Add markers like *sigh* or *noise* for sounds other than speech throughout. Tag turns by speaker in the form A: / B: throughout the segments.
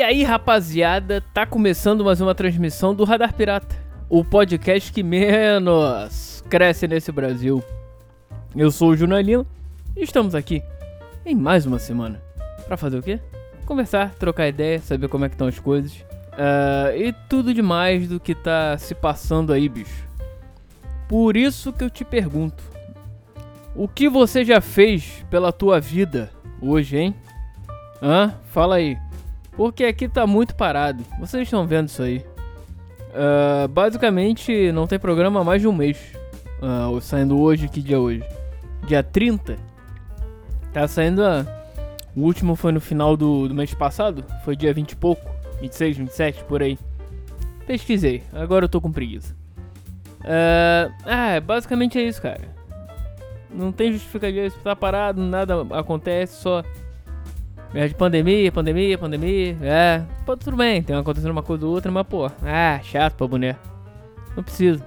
A: E aí, rapaziada, tá começando mais uma transmissão do Radar Pirata, o podcast que menos cresce nesse Brasil. Eu sou o Júnior Lima e estamos aqui em mais uma semana. Pra fazer o quê? Conversar, trocar ideia, saber como é que estão as coisas. Uh, e tudo demais do que tá se passando aí, bicho. Por isso que eu te pergunto: O que você já fez pela tua vida hoje, hein? Hã? Fala aí. Porque aqui tá muito parado. Vocês estão vendo isso aí. Uh, basicamente, não tem programa há mais de um mês. Uh, saindo hoje, que dia é hoje? Dia 30. Tá saindo. Uh, o último foi no final do, do mês passado. Foi dia 20 e pouco. 26, 27, por aí. Pesquisei. Agora eu tô com preguiça. Uh, ah, basicamente é isso, cara. Não tem justificativa. Tá parado, nada acontece, só é de pandemia, pandemia, pandemia. É, pô, tudo bem, tem acontecendo uma coisa ou outra, mas pô, ah, chato pra boneco. Não precisa.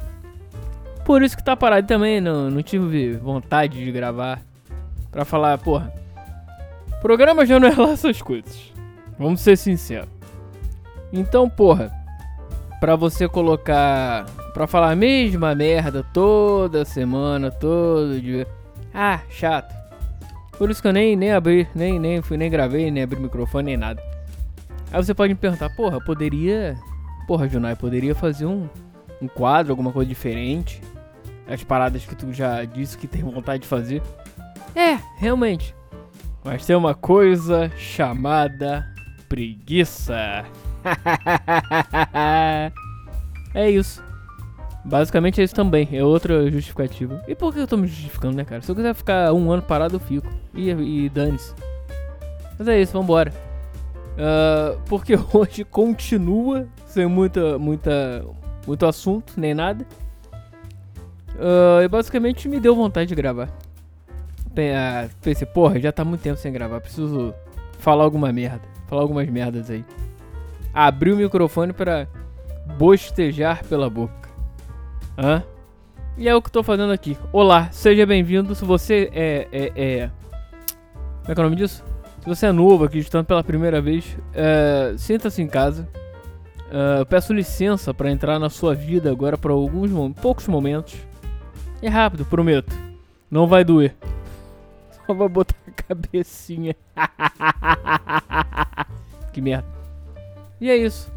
A: Por isso que tá parado também, não, não tive vontade de gravar. Pra falar, porra. Programa já não é lá essas coisas. Vamos ser sinceros. Então, porra, pra você colocar. Pra falar a mesma merda toda semana, todo dia. Ah, chato. Por isso que eu nem, nem abri, nem, nem fui, nem gravei, nem abri o microfone, nem nada. Aí você pode me perguntar, porra, poderia. Porra, Junai, poderia fazer um, um quadro, alguma coisa diferente? As paradas que tu já disse que tem vontade de fazer. É, realmente. Mas tem uma coisa chamada preguiça. *laughs* é isso. Basicamente é isso também, é outra justificativa. E por que eu tô me justificando, né, cara? Se eu quiser ficar um ano parado, eu fico. E, e dane-se. Mas é isso, vambora. Uh, porque *laughs* hoje continua sem muita, muita, muito assunto, nem nada. Uh, e basicamente me deu vontade de gravar. Uh, pensei, porra, já tá muito tempo sem gravar, preciso falar alguma merda. Falar algumas merdas aí. Abri o microfone para bostejar pela boca. Hã? E é o que eu tô fazendo aqui. Olá, seja bem-vindo. Se você é, é, é. Como é que é o nome disso? Se você é novo aqui, estando pela primeira vez, é... sinta-se em casa. É... peço licença para entrar na sua vida agora por alguns poucos momentos. É rápido, prometo. Não vai doer. *laughs* Só vai botar a cabecinha. *laughs* que merda. E é isso.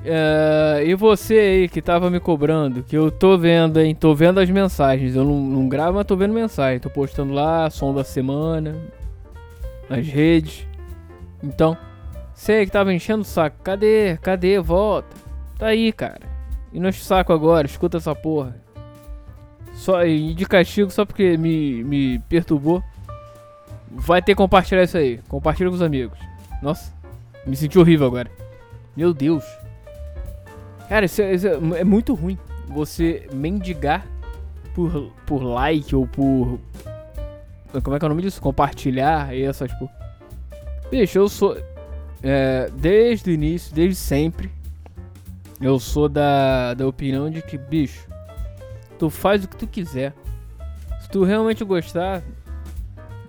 A: Uh, e você aí que tava me cobrando, que eu tô vendo, hein? Tô vendo as mensagens. Eu não, não gravo, mas tô vendo mensagem. Tô postando lá, som da semana, nas redes. Então, você que tava enchendo o saco, cadê? Cadê? Volta. Tá aí, cara. E não enche o saco agora, escuta essa porra. Só, e de castigo só porque me, me perturbou. Vai ter que compartilhar isso aí. Compartilha com os amigos. Nossa, me senti horrível agora. Meu Deus. Cara, isso é, isso é, muito ruim. Você mendigar por, por like ou por. Como é que é o nome disso? Compartilhar e essas tipo. Bicho, eu sou. É, desde o início, desde sempre. Eu sou da, da opinião de que, bicho, tu faz o que tu quiser. Se tu realmente gostar,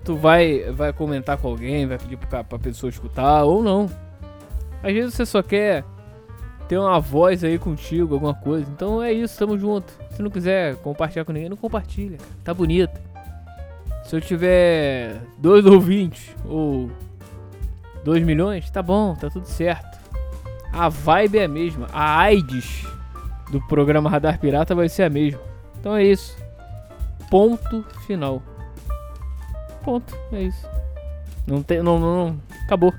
A: tu vai, vai comentar com alguém, vai pedir pra, pra pessoa escutar ou não. Às vezes você só quer ter uma voz aí contigo, alguma coisa. Então é isso, tamo junto. Se não quiser compartilhar com ninguém, não compartilha. Tá bonito. Se eu tiver dois ouvintes ou dois milhões, tá bom, tá tudo certo. A vibe é a mesma. A AIDS do programa Radar Pirata vai ser a mesma. Então é isso. Ponto final. Ponto, é isso. Não tem. Não, não, não. Acabou.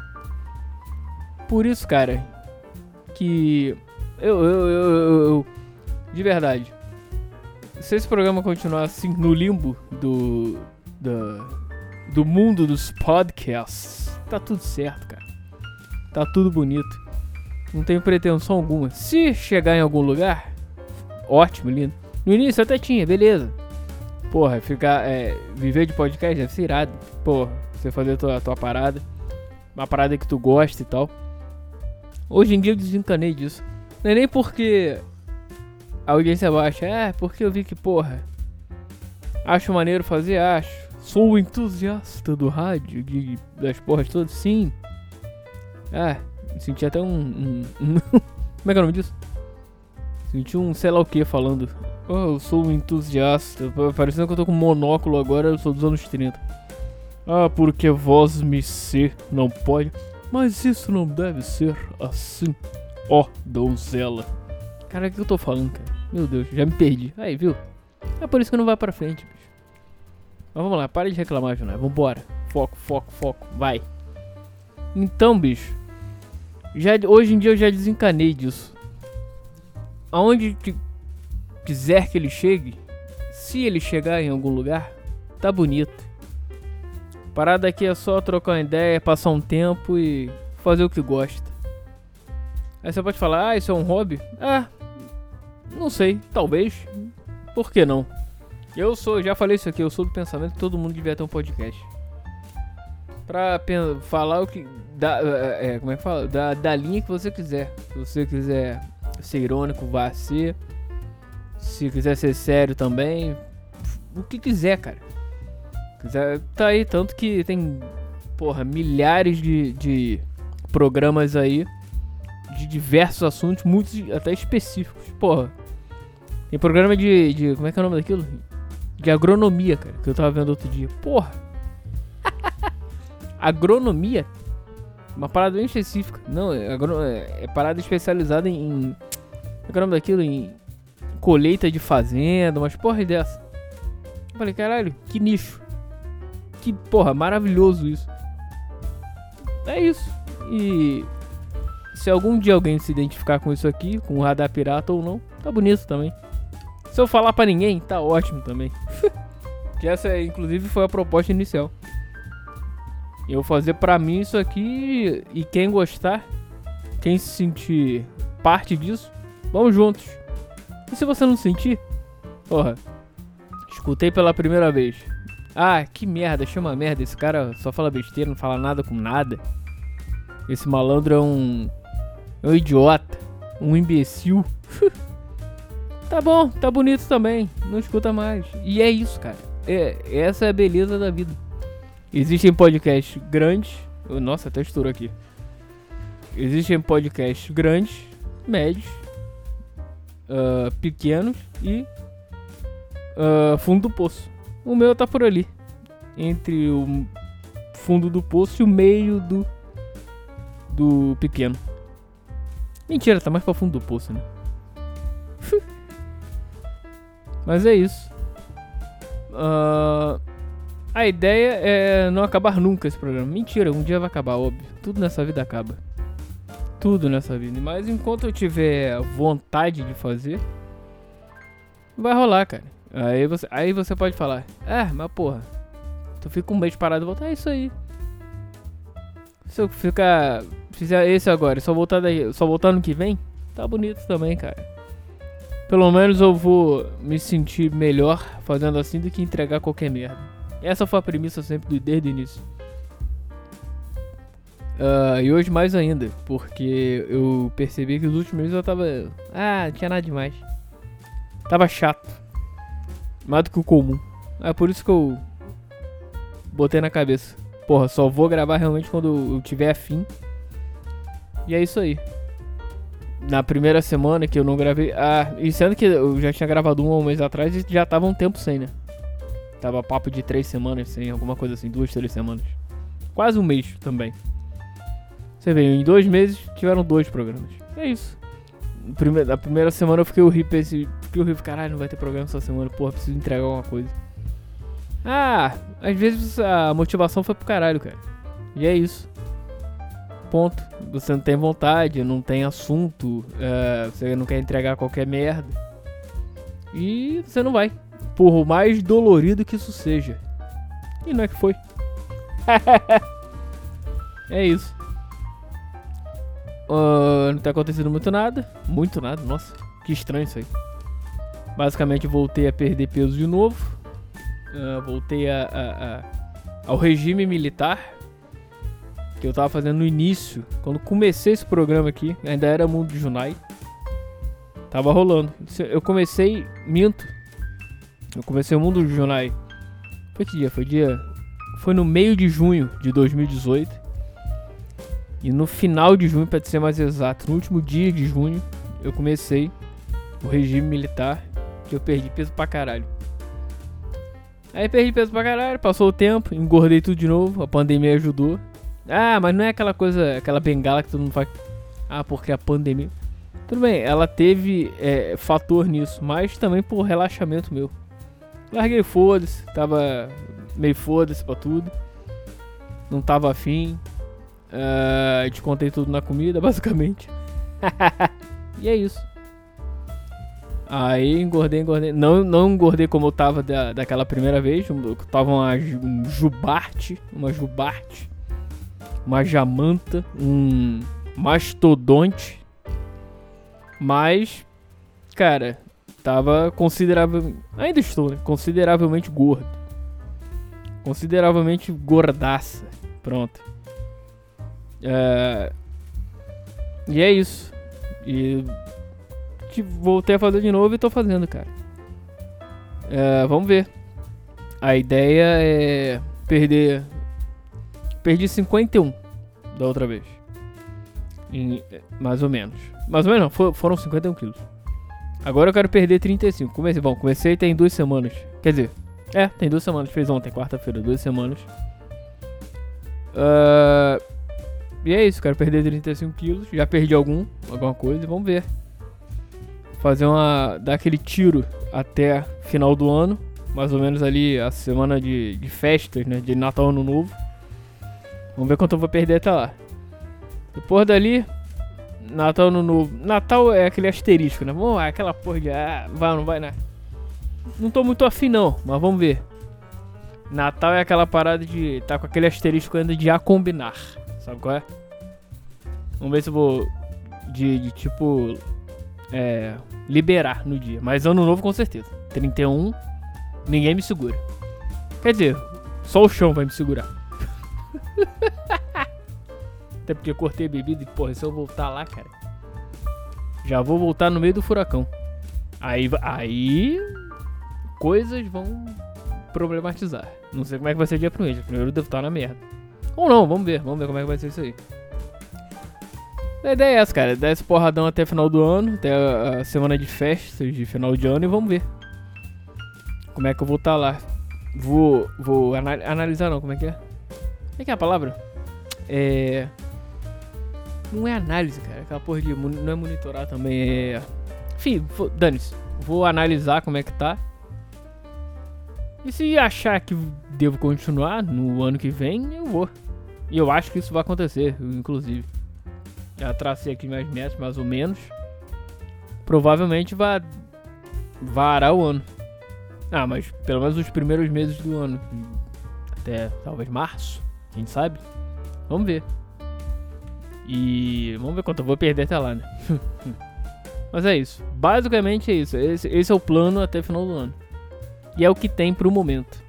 A: Por isso, cara, que. Eu, eu, eu, eu, De verdade. Se esse programa continuar assim no limbo do. do, do mundo dos podcasts, tá tudo certo, cara. Tá tudo bonito. Não tenho pretensão alguma. Se chegar em algum lugar, ótimo, lindo. No início até tinha, beleza. Porra, ficar. É, viver de podcast deve ser irado. Porra, você fazer a tua, tua parada. Uma parada que tu gosta e tal. Hoje em dia eu desencanei disso. Não é nem porque a audiência é baixa, é porque eu vi que, porra, acho maneiro fazer, acho. Sou entusiasta do rádio, de, das porras todas, sim. Ah, Senti até um. um, um *laughs* como é que é o nome disso? Senti um sei lá o que falando. Oh, eu sou um entusiasta. Parecendo que eu tô com monóculo agora, eu sou dos anos 30. Ah, porque voz me ser não pode. Mas isso não deve ser assim. Ó, oh, donzela. Cara, o que eu tô falando, cara? Meu Deus, já me perdi. Aí, viu? É por isso que não vai pra frente, bicho. Mas vamos lá, para de reclamar, Jonai. Vambora. Foco, foco, foco. Vai. Então, bicho. Já, hoje em dia eu já desencanei disso. Aonde quiser que ele chegue, se ele chegar em algum lugar, tá bonito. Parada aqui é só trocar uma ideia, passar um tempo e fazer o que gosta. Aí você pode falar, ah, isso é um hobby? Ah, não sei, talvez. Por que não? Eu sou, já falei isso aqui, eu sou do pensamento que todo mundo devia ter um podcast. Pra falar o que. Da, é, é, como é que fala? Da, da linha que você quiser. Se você quiser ser irônico, vá ser. Se quiser ser sério também. O que quiser, cara. Tá aí, tanto que tem, porra, milhares de, de programas aí de diversos assuntos, muitos até específicos. Porra, tem programa de, de. Como é que é o nome daquilo? De agronomia, cara, que eu tava vendo outro dia. Porra! *laughs* agronomia? Uma parada bem específica. Não, é, é, é parada especializada em. Como é que é o nome daquilo? Em colheita de fazenda, umas porra dessa. Eu falei, caralho, que nicho. Que porra, maravilhoso isso. É isso. E se algum dia alguém se identificar com isso aqui, com o radar pirata ou não, tá bonito também. Se eu falar para ninguém, tá ótimo também. *laughs* que essa, inclusive, foi a proposta inicial. Eu fazer para mim isso aqui e quem gostar, quem se sentir parte disso, vamos juntos. E se você não sentir, porra, escutei pela primeira vez. Ah, que merda, chama merda. Esse cara só fala besteira, não fala nada com nada. Esse malandro é um. É um idiota. Um imbecil. *laughs* Tá bom, tá bonito também. Não escuta mais. E é isso, cara. É, essa é a beleza da vida. Existem podcasts grandes. Nossa, até estourou aqui. Existem podcasts grandes, médios, uh, pequenos e uh, fundo do poço. O meu tá por ali. Entre o fundo do poço e o meio do, do pequeno. Mentira, tá mais pra fundo do poço, né? *laughs* Mas é isso. Uh, a ideia é não acabar nunca esse programa. Mentira, um dia vai acabar, óbvio. Tudo nessa vida acaba. Tudo nessa vida. Mas enquanto eu tiver vontade de fazer, vai rolar, cara. Aí você, aí você pode falar, ah, mas porra, tu fica um mês parado e voltar, é isso aí. Se eu ficar. Fizer esse agora só voltar daí, só voltar no que vem, tá bonito também, cara. Pelo menos eu vou me sentir melhor fazendo assim do que entregar qualquer merda. Essa foi a premissa sempre desde o início. Uh, e hoje mais ainda, porque eu percebi que os últimos meses eu tava. Ah, não tinha nada demais. Tava chato. Mais do que o comum. É por isso que eu botei na cabeça. Porra, só vou gravar realmente quando eu tiver afim. E é isso aí na primeira semana que eu não gravei. Ah, e sendo que eu já tinha gravado um um mês atrás e já tava um tempo sem, né? Tava papo de três semanas sem, alguma coisa assim, duas, três semanas. Quase um mês também. Você vê, em dois meses tiveram dois programas. É isso. Na primeira semana eu fiquei horrível, esse, fiquei horrível, caralho, não vai ter programa essa semana, porra, preciso entregar alguma coisa. Ah, às vezes a motivação foi pro caralho, cara. E é isso ponto. Você não tem vontade, não tem assunto, é, você não quer entregar qualquer merda. E você não vai. Por mais dolorido que isso seja. E não é que foi. *laughs* é isso. Uh, não tá acontecendo muito nada. Muito nada, nossa. Que estranho isso aí. Basicamente voltei a perder peso de novo. Uh, voltei a, a, a, ao regime militar que eu tava fazendo no início, quando comecei esse programa aqui, ainda era Mundo Junai. Tava rolando. Eu comecei, minto. Eu comecei o Mundo Junai. Foi que dia? Foi dia. Foi no meio de junho de 2018. E no final de junho, para ser mais exato, no último dia de junho, eu comecei o regime militar, que eu perdi peso pra caralho. Aí perdi peso pra caralho, passou o tempo, engordei tudo de novo, a pandemia ajudou. Ah, mas não é aquela coisa, aquela bengala que todo mundo faz. Ah, porque a pandemia. Tudo bem, ela teve é, fator nisso, mas também por relaxamento meu. Larguei foda-se, tava meio foda-se pra tudo. Não tava afim. Uh, descontei tudo na comida, *laughs* basicamente. e é isso. Aí engordei, engordei. Não, não engordei como eu tava da, daquela primeira vez. Eu tava uma, um jubarte, uma jubarte, uma jamanta, um mastodonte. Mas, cara, tava considerável. Ainda estou, né? Consideravelmente gordo. Consideravelmente gordaça. Pronto. É... E é isso. E voltei a fazer de novo e tô fazendo, cara. É, vamos ver. A ideia é perder. Perdi 51 da outra vez. Em, mais ou menos. Mais ou menos não, foram 51 quilos. Agora eu quero perder 35. Comecei, bom, comecei tem duas semanas. Quer dizer, é, tem duas semanas. Fez ontem, quarta-feira, duas semanas. Uh, e é isso, quero perder 35 quilos. Já perdi algum, alguma coisa, vamos ver. Fazer uma. dar aquele tiro até final do ano. Mais ou menos ali a semana de, de festas, né? De Natal Ano Novo. Vamos ver quanto eu vou perder até lá. Depois dali, Natal Ano Novo. Natal é aquele asterisco, né? Vamos lá, aquela porra de. Ah, vai ou não vai, né? Não tô muito afim não, mas vamos ver. Natal é aquela parada de. tá com aquele asterisco ainda de a combinar. Sabe qual é? Vamos ver se eu vou. De, de tipo. É. Liberar no dia. Mas ano novo com certeza. 31. Ninguém me segura. Quer dizer, só o chão vai me segurar. *laughs* Até porque eu cortei bebida e, porra, se eu voltar lá, cara. Já vou voltar no meio do furacão. Aí. Aí. Coisas vão problematizar. Não sei como é que vai ser o dia primeiro. Primeiro eu devo estar na merda. Ou não, vamos ver. Vamos ver como é que vai ser isso aí. A ideia é essa, cara. Dar esse porradão até final do ano. Até a, semana de festas de final de ano. E vamos ver. Como é que eu vou estar lá. Vou. Vou analisar não. Como é que é? Como é que é a palavra? É. Não é análise, cara. Aquela porra de. Não é monitorar também. É. Enfim, dane-se. Vou analisar como é que tá. E se achar que devo continuar no ano que vem, eu vou. E eu acho que isso vai acontecer, inclusive. Já tracei aqui minhas metas, mais ou menos. Provavelmente vai varar o ano. Ah, mas pelo menos os primeiros meses do ano. Até talvez março, quem sabe? Vamos ver. E vamos ver quanto eu vou perder até lá, né? *laughs* mas é isso. Basicamente é isso. Esse, esse é o plano até o final do ano. E é o que tem pro momento.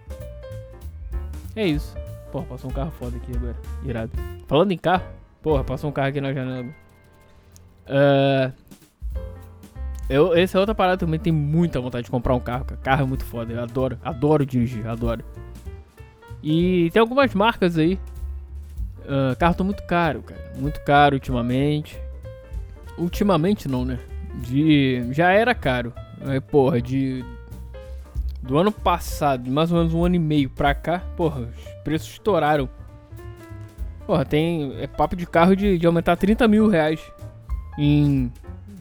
A: É isso. Porra, passou um carro foda aqui agora. Irado. Falando em carro, porra, passou um carro aqui na janela. Uh, eu, essa é outra parada também tem muita vontade de comprar um carro. Carro é muito foda, eu adoro, adoro dirigir, adoro. E tem algumas marcas aí. Uh, carro tá muito caro, cara. Muito caro ultimamente. Ultimamente não, né? De. Já era caro. É, porra, de do ano passado, mais ou menos um ano e meio pra cá, porra, os preços estouraram. Porra, tem. É papo de carro de, de aumentar 30 mil reais em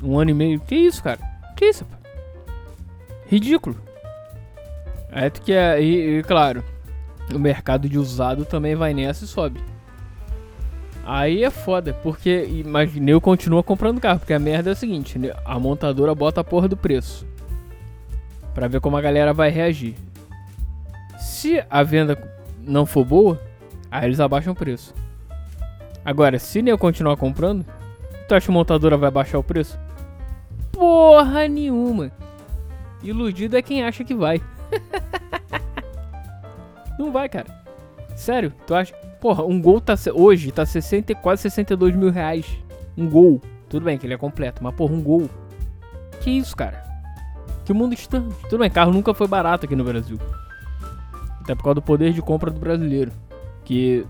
A: um ano e meio. Que isso, cara? Que isso, pô? Ridículo. É que é. E, e, claro, o mercado de usado também vai nessa e sobe. Aí é foda, porque. Mas eu continua comprando carro, porque a merda é o seguinte: a montadora bota a porra do preço para ver como a galera vai reagir. Se a venda não for boa, aí eles abaixam o preço. Agora, se eu continuar comprando, tu acha que a montadora vai baixar o preço? Porra nenhuma. Iludido é quem acha que vai. *laughs* não vai, cara. Sério, tu acha. Porra, um gol tá. Hoje tá 60, quase 62 mil reais. Um gol. Tudo bem que ele é completo, mas porra, um gol. Que isso, cara? Que mundo estamos. Tudo bem, carro nunca foi barato aqui no Brasil. Até por causa do poder de compra do brasileiro. Que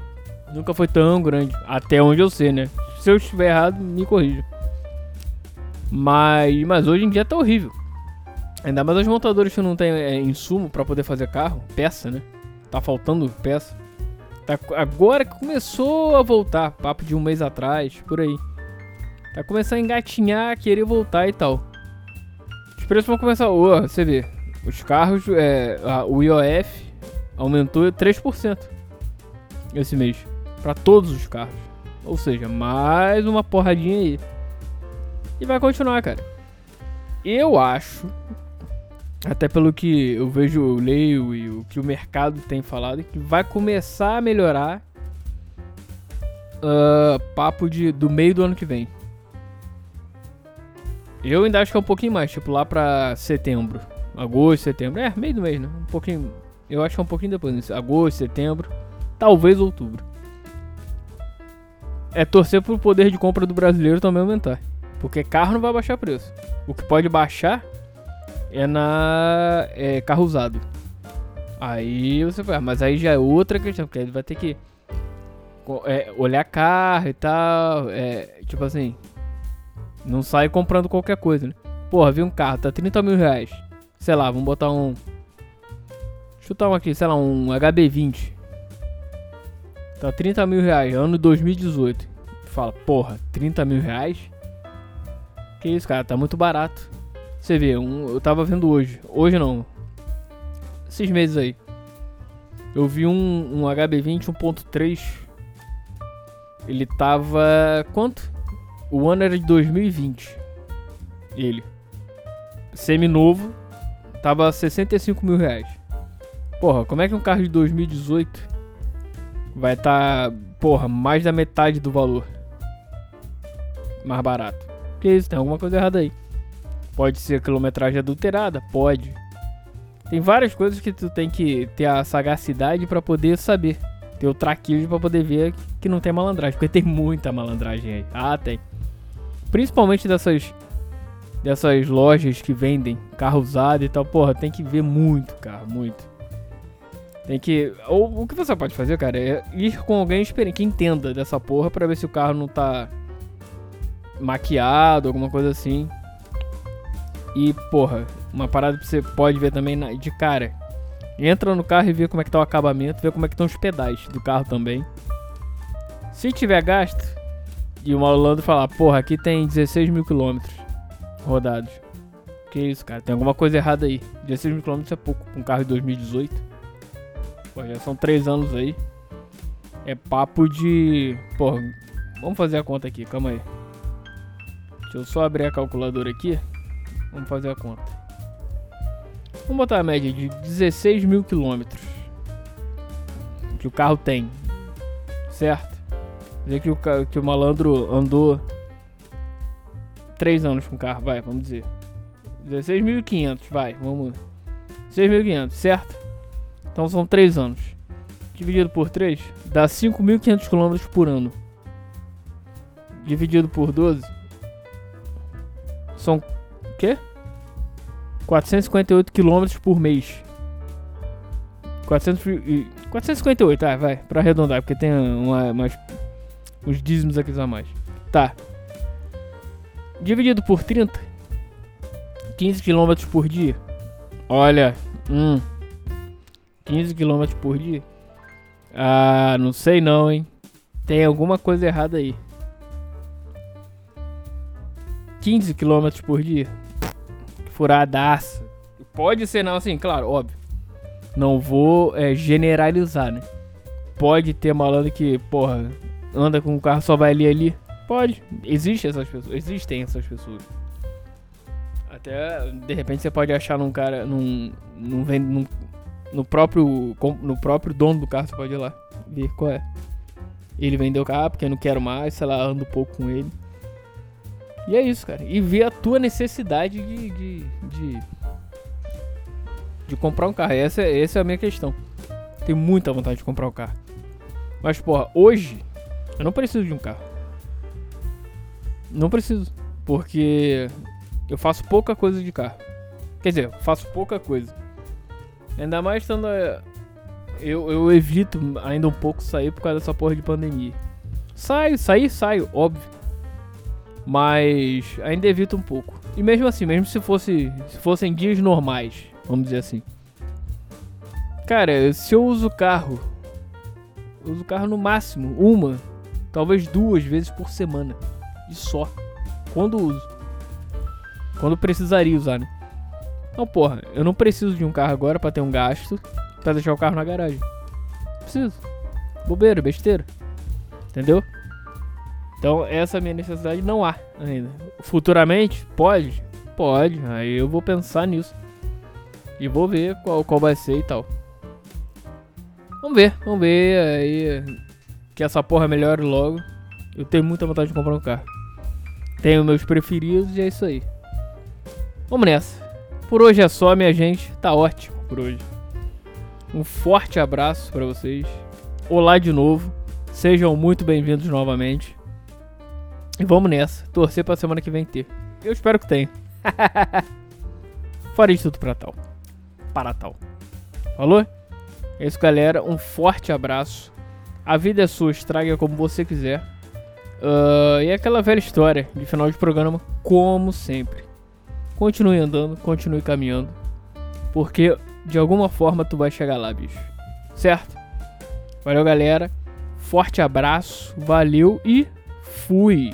A: Nunca foi tão grande, até onde eu sei, né? Se eu estiver errado, me corrija. Mas, mas hoje em dia tá horrível. Ainda mais os montadores que não tem é, insumo para poder fazer carro, peça, né? Tá faltando peça. Tá, agora que começou a voltar, papo de um mês atrás, por aí. Tá começando a engatinhar, querer voltar e tal. Os preços vão começar. Oh, você vê, os carros, é, a, o IOF aumentou 3% esse mês. Para todos os carros. Ou seja, mais uma porradinha aí. E vai continuar, cara. Eu acho, até pelo que eu vejo, eu leio e o que o mercado tem falado, que vai começar a melhorar uh, papo de, do meio do ano que vem. Eu ainda acho que é um pouquinho mais, tipo lá pra setembro. Agosto, setembro. É, meio do mês, né? Um pouquinho. Eu acho que é um pouquinho depois. Agosto, setembro. Talvez outubro. É torcer pro poder de compra do brasileiro também aumentar. Porque carro não vai baixar preço. O que pode baixar é na. É carro usado. Aí você vai, mas aí já é outra questão, porque ele vai ter que é, olhar carro e tal. É, tipo assim, não sai comprando qualquer coisa, né? Porra, vi um carro, tá 30 mil reais. Sei lá, vamos botar um. Chutar um aqui, sei lá, um HB20. Tá 30 mil reais, ano 2018. Fala, porra, 30 mil reais? Que isso, cara, tá muito barato. Você vê, um, eu tava vendo hoje. Hoje não. Esses meses aí. Eu vi um, um HB20 1.3. Ele tava. Quanto? O ano era de 2020. Ele. Semi-novo. Tava 65 mil reais. Porra, como é que um carro de 2018 vai estar, tá, porra, mais da metade do valor? Mais barato. Que isso, tem alguma coisa errada aí. Pode ser quilometragem adulterada? Pode. Tem várias coisas que tu tem que ter a sagacidade para poder saber. Ter o traquejo para poder ver que não tem malandragem. Porque tem muita malandragem aí. Ah, tem. Principalmente dessas dessas lojas que vendem carro usado e tal. Porra, tem que ver muito carro, muito. Tem que. Ou o que você pode fazer, cara, é ir com alguém que entenda dessa porra pra ver se o carro não tá maquiado, alguma coisa assim. E, porra, uma parada que você pode ver também de cara. Entra no carro e vê como é que tá o acabamento, vê como é que estão os pedais do carro também. Se tiver gasto, e o malandro falar, porra, aqui tem 16 mil quilômetros rodados. Que isso, cara, tem alguma coisa errada aí. 16 mil quilômetros é pouco um carro de 2018. Pô, já são 3 anos aí. É papo de. Porra, vamos fazer a conta aqui, calma aí. Deixa eu só abrir a calculadora aqui. Vamos fazer a conta. Vamos botar a média de 16 mil quilômetros que o carro tem, certo? Dizer que o, que o malandro andou 3 anos com o carro, vai, vamos dizer. 16.500, vai, vamos. 16.500, certo? Então são 3 anos. Dividido por 3, dá 5.500 km por ano. Dividido por 12, são quê? 458 km por mês. 400, 458, ah, vai, pra arredondar, porque tem uma, umas os dízimos aqui a mais. Tá. Dividido por 30. 15 km por dia. Olha. Hum. 15 km por dia. Ah, não sei não, hein. Tem alguma coisa errada aí. 15 km por dia. Furadaça. Pode ser não, assim, claro, óbvio. Não vou é, generalizar, né? Pode ter malandro que, porra, anda com o carro só vai ali ali? Pode. Existe essas pessoas. Existem essas pessoas. Até de repente você pode achar num cara. Num. num, num no próprio. No próprio dono do carro, você pode ir lá. Ver qual é. Ele vendeu o carro porque eu não quero mais, sei lá, ando um pouco com ele. E é isso, cara. E ver a tua necessidade de. de, de, de comprar um carro. Essa, essa é a minha questão. Tenho muita vontade de comprar um carro. Mas, porra, hoje eu não preciso de um carro. Não preciso. Porque eu faço pouca coisa de carro. Quer dizer, faço pouca coisa. Ainda mais estando. eu, eu evito ainda um pouco sair por causa dessa porra de pandemia. Saio, sair, saio, óbvio. Mas ainda evito um pouco. E mesmo assim, mesmo se fosse se fossem dias normais, vamos dizer assim. Cara, se eu uso carro, eu uso carro no máximo uma, talvez duas vezes por semana. E só. Quando uso. Quando precisaria usar, né? Não, porra, eu não preciso de um carro agora para ter um gasto pra deixar o carro na garagem. Preciso. Bobeira, besteira. Entendeu? Então, essa minha necessidade não há ainda. Futuramente, pode? Pode. Aí eu vou pensar nisso. E vou ver qual, qual vai ser e tal. Vamos ver, vamos ver aí que essa porra melhore logo. Eu tenho muita vontade de comprar um carro. Tenho meus preferidos e é isso aí. Vamos nessa. Por hoje é só, minha gente. Tá ótimo por hoje. Um forte abraço para vocês. Olá de novo. Sejam muito bem-vindos novamente. E vamos nessa. Torcer pra semana que vem ter. Eu espero que tenha. *laughs* Farei tudo pra tal. Para tal. Falou? É isso, galera. Um forte abraço. A vida é sua, estraga como você quiser. Uh, e aquela velha história de final de programa, como sempre. Continue andando, continue caminhando. Porque de alguma forma tu vai chegar lá, bicho. Certo? Valeu, galera. Forte abraço, valeu e fui!